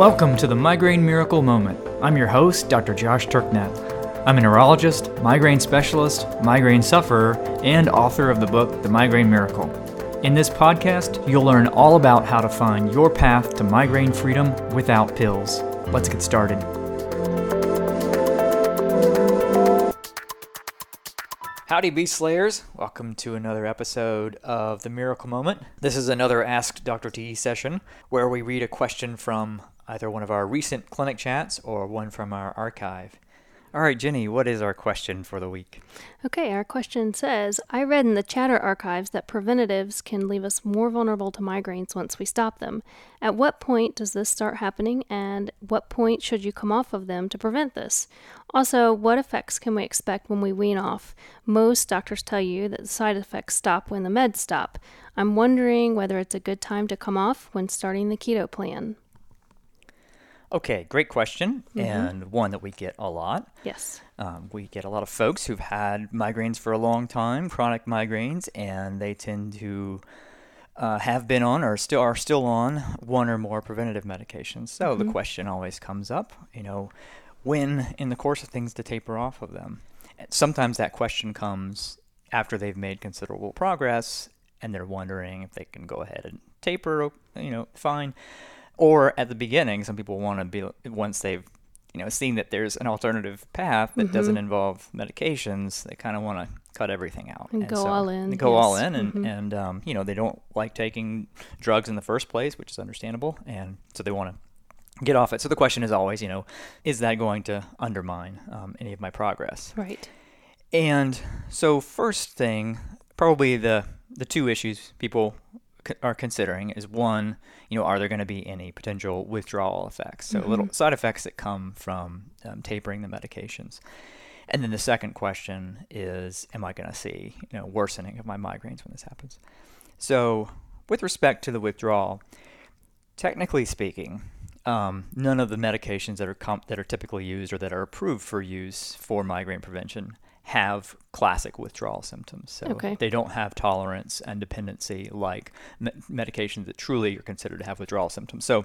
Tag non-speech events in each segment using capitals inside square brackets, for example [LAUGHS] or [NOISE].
Welcome to the Migraine Miracle Moment. I'm your host, Dr. Josh Turknett. I'm a neurologist, migraine specialist, migraine sufferer, and author of the book, The Migraine Miracle. In this podcast, you'll learn all about how to find your path to migraine freedom without pills. Let's get started. Howdy, Beast Slayers. Welcome to another episode of The Miracle Moment. This is another Ask Dr. T session where we read a question from either one of our recent clinic chats or one from our archive. All right, Jenny, what is our question for the week? Okay, our question says I read in the chatter archives that preventatives can leave us more vulnerable to migraines once we stop them. At what point does this start happening, and what point should you come off of them to prevent this? Also, what effects can we expect when we wean off? Most doctors tell you that the side effects stop when the meds stop. I'm wondering whether it's a good time to come off when starting the keto plan. Okay, great question, mm-hmm. and one that we get a lot. Yes. Um, we get a lot of folks who've had migraines for a long time, chronic migraines, and they tend to uh, have been on or still are still on one or more preventative medications. So mm-hmm. the question always comes up, you know, when in the course of things to taper off of them. Sometimes that question comes after they've made considerable progress and they're wondering if they can go ahead and taper, you know, fine or at the beginning, some people want to be once they've you know seen that there's an alternative path that mm-hmm. doesn't involve medications. They kind of want to cut everything out and, and go so all in. Go yes. all in, and mm-hmm. and um, you know they don't like taking drugs in the first place, which is understandable, and so they want to get off it. So the question is always, you know, is that going to undermine um, any of my progress? Right. And so first thing, probably the the two issues people are considering is one, you know, are there going to be any potential withdrawal effects? So mm-hmm. little side effects that come from um, tapering the medications. And then the second question is, am I going to see, you know, worsening of my migraines when this happens? So with respect to the withdrawal, technically speaking, um, none of the medications that are com- that are typically used or that are approved for use for migraine prevention have classic withdrawal symptoms. So okay. they don't have tolerance and dependency like me- medications that truly are considered to have withdrawal symptoms. So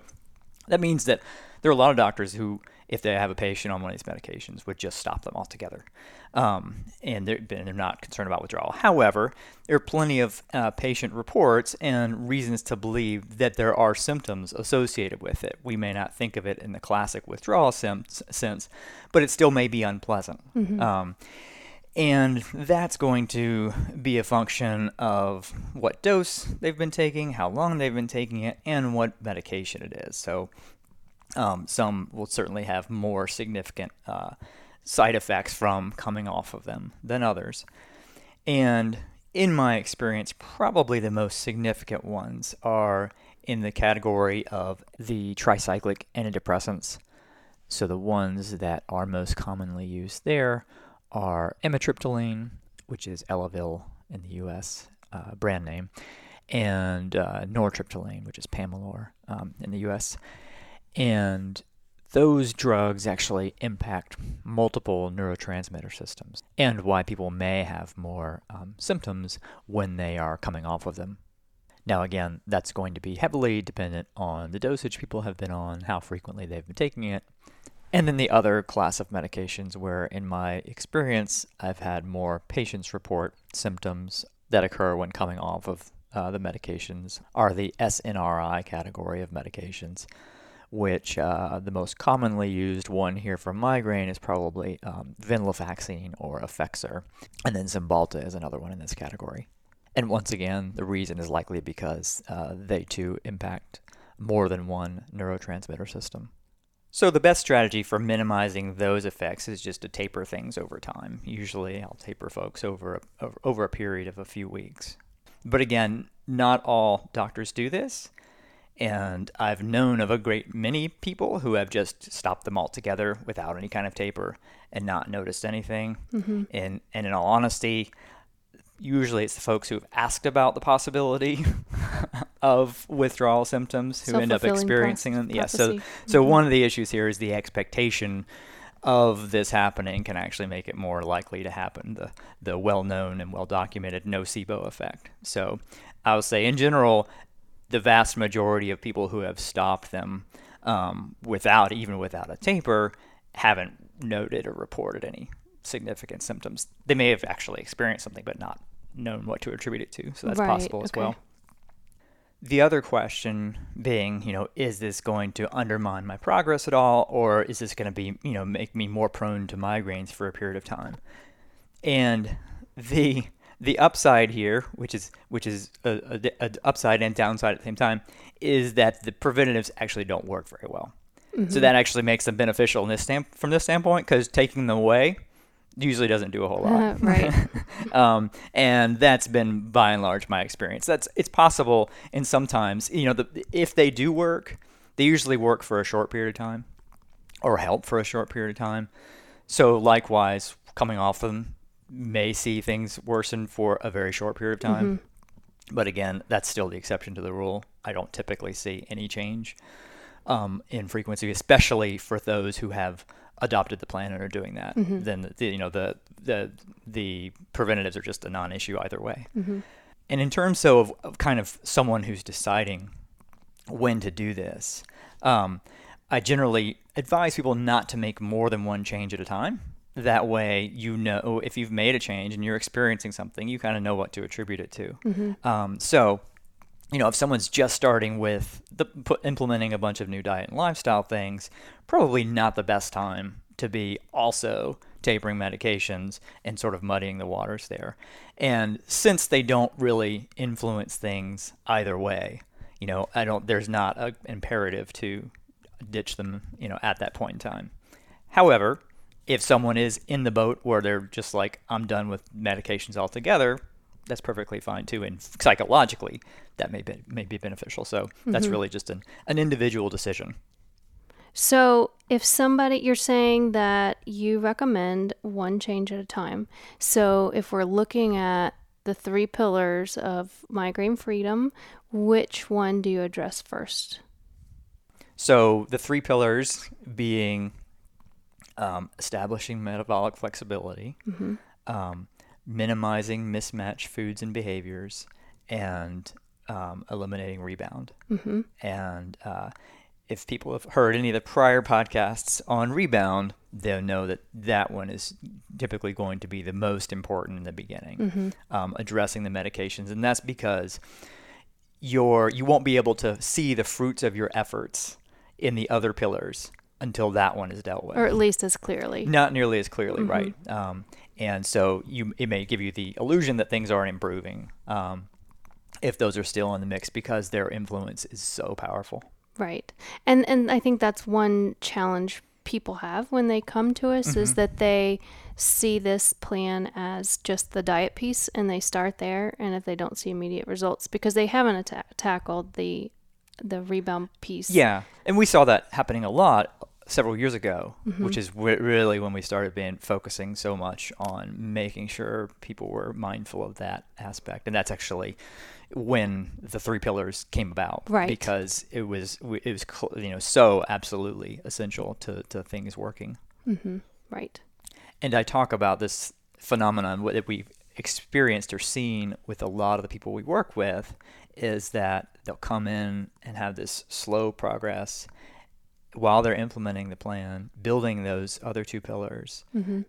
that means that there are a lot of doctors who, if they have a patient on one of these medications, would just stop them altogether. Um, and they're, they're, not concerned about withdrawal. However, there are plenty of uh, patient reports and reasons to believe that there are symptoms associated with it. We may not think of it in the classic withdrawal sense, but it still may be unpleasant. Mm-hmm. Um, and that's going to be a function of what dose they've been taking, how long they've been taking it, and what medication it is. So, um, some will certainly have more significant uh, side effects from coming off of them than others. And in my experience, probably the most significant ones are in the category of the tricyclic antidepressants. So, the ones that are most commonly used there are amitriptyline, which is Elavil in the U.S. Uh, brand name, and uh, nortriptyline, which is Pamelor um, in the U.S. And those drugs actually impact multiple neurotransmitter systems and why people may have more um, symptoms when they are coming off of them. Now, again, that's going to be heavily dependent on the dosage people have been on, how frequently they've been taking it, and then the other class of medications, where in my experience, I've had more patients report symptoms that occur when coming off of uh, the medications, are the SNRI category of medications, which uh, the most commonly used one here for migraine is probably um, venlafaxine or Effexor, and then Cymbalta is another one in this category. And once again, the reason is likely because uh, they too impact more than one neurotransmitter system. So the best strategy for minimizing those effects is just to taper things over time. Usually, I'll taper folks over a, over a period of a few weeks. But again, not all doctors do this, and I've known of a great many people who have just stopped them altogether without any kind of taper and not noticed anything. Mm-hmm. And and in all honesty, usually it's the folks who've asked about the possibility [LAUGHS] of withdrawal symptoms who end up experiencing them. Yeah, so so mm-hmm. one of the issues here is the expectation of this happening can actually make it more likely to happen. The the well known and well documented nocebo effect. So I would say in general, the vast majority of people who have stopped them um, without even without a taper haven't noted or reported any significant symptoms. They may have actually experienced something, but not known what to attribute it to. So that's Right, possible as okay. well. The other question being, you know, is this going to undermine my progress at all, or is this going to be, you know, make me more prone to migraines for a period of time? And the the upside here, which is which is a, a, a upside and downside at the same time, is that the preventatives actually don't work very well. So mm-hmm. that actually makes them beneficial in this stand, from this standpoint because taking them away usually doesn't do a whole [LAUGHS] lot. right. [LAUGHS] um, and that's been by and large my experience. That's it's possible, and sometimes you know the, if they do work, they usually work for a short period of time, or help for a short period of time. So likewise, coming off them may see things worsen for a very short period of time. But again, that's still the exception to the rule. I don't typically see any change um, in frequency, especially for those who have adopted the plan and are doing that. Then the, you know the the the preventatives are just a non-issue either way. And in terms of, of kind of someone who's deciding when to do this, um, I generally advise people not to make more than one change at a time. That way, you know if you've made a change and you're experiencing something, you kind of know what to attribute it to. Um, so, you know, if someone's just starting with the put, implementing a bunch of new diet and lifestyle things, probably not the best time to be also tapering medications and sort of muddying the waters there. And since they don't really influence things either way, you know, I don't. There's not an imperative to ditch them, you know, at that point in time. However, if someone is in the boat where they're just like, I'm done with medications altogether, that's perfectly fine too. And psychologically, that may be, may be beneficial. So that's really just an, an individual decision. So, if somebody, you're saying that you recommend one change at a time. So, if we're looking at the three pillars of migraine freedom, which one do you address first? So the three pillars being um, establishing metabolic flexibility, um, minimizing mismatched foods and behaviors, and um, eliminating rebound. Mm-hmm. And uh, if people have heard any of the prior podcasts on rebound, they'll know that that one is typically going to be the most important in the beginning, um, addressing the medications, and that's because your you won't be able to see the fruits of your efforts in the other pillars until that one is dealt with. Or at least as clearly. Not nearly as clearly, right? Um, and so you it may give you the illusion that things aren't improving um, if those are still in the mix because their influence is so powerful. Right. And and I think that's one challenge people have when they come to us is that they see this plan as just the diet piece and they start there and if they don't see immediate results because they haven't atta- tackled the the rebound piece. Yeah, and we saw that happening a lot several years ago, mm-hmm. which is w- really when we started being focusing so much on making sure people were mindful of that aspect, and that's actually when the three pillars came about, Right. Because it was it was you know so absolutely essential to to things working. Mm-hmm. Right. And I talk about this phenomenon that we've experienced or seen with a lot of the people we work with is that they'll come in and have this slow progress while they're implementing the plan, building those other two pillars,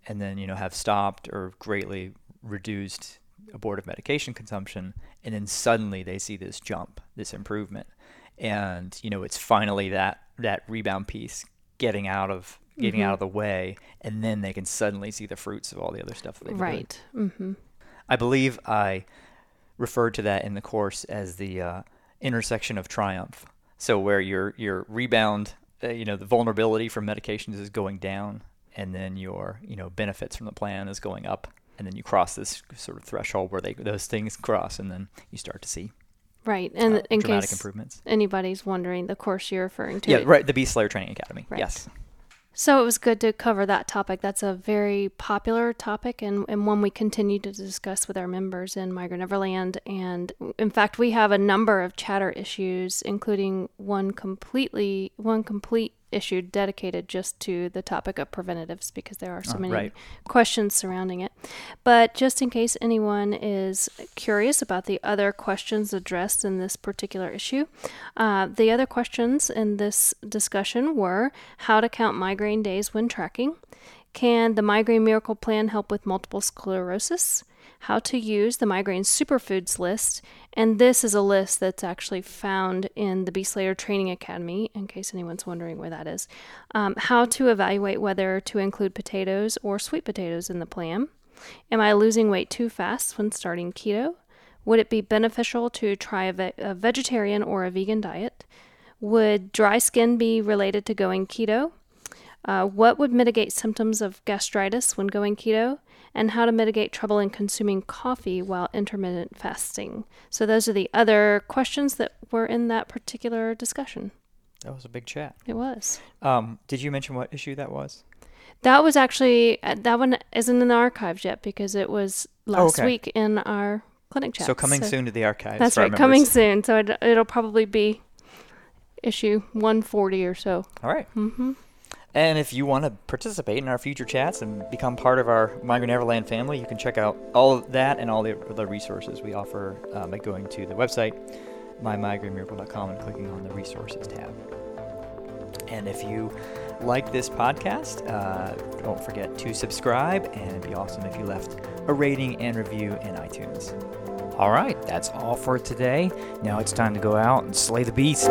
and then you know have stopped or greatly reduced abortive medication consumption, and then suddenly they see this jump, this improvement, and you know it's finally that that rebound piece getting out of getting out of the way, and then they can suddenly see the fruits of all the other stuff that they've. Right. Mm-hmm. I believe I referred to that in the course as the uh, intersection of triumph. So where your your rebound, uh, you know, the vulnerability from medications is going down, and then your you know benefits from the plan is going up, and then you cross this sort of threshold where they those things cross, and then you start to see Right. And uh, in dramatic case improvements. anybody's wondering, the course you're referring to. Yeah, right. The Beast Slayer Training Academy. Right. Yes. So it was good to cover that topic. That's a very popular topic and, and one we continue to discuss with our members in Migrai-Neverland. And in fact, we have a number of chatter issues, including one completely one complete issue dedicated just to the topic of preventatives because there are so Oh, many right. questions surrounding it. But just in case anyone is curious about the other questions addressed in this particular issue, uh, the other questions in this discussion were how to count migraine days when tracking, can the Migraine Miracle Plan help with multiple sclerosis? How to use the migraine superfoods list. And this is a list that's actually found in the Beast Slayer Training Academy, in case anyone's wondering where that is. Um, how to evaluate whether to include potatoes or sweet potatoes in the plan. Am I losing weight too fast when starting keto? Would it be beneficial to try a, ve- a vegetarian or a vegan diet? Would dry skin be related to going keto? Uh, what would mitigate symptoms of gastritis when going keto, and how to mitigate trouble in consuming coffee while intermittent fasting. So, those are the other questions that were in that particular discussion. That was a big chat. It was. Um, did you mention what issue that was? That was actually, uh, that one isn't in the archives yet because it was last okay. week in our clinic chat. So coming soon to the archives. That's right, coming soon. So, it, it'll probably be issue 140 or so. All right. Mm-hmm. And if you want to participate in our future chats and become part of our Migrai-Neverland family, you can check out all of that and all the other resources we offer um, by going to the website, mymigrainemiracle.com, and clicking on the resources tab. And if you like this podcast, uh, don't forget to subscribe, and it'd be awesome if you left a rating and review in iTunes. All right, that's all for today. Now it's time to go out and slay the beast.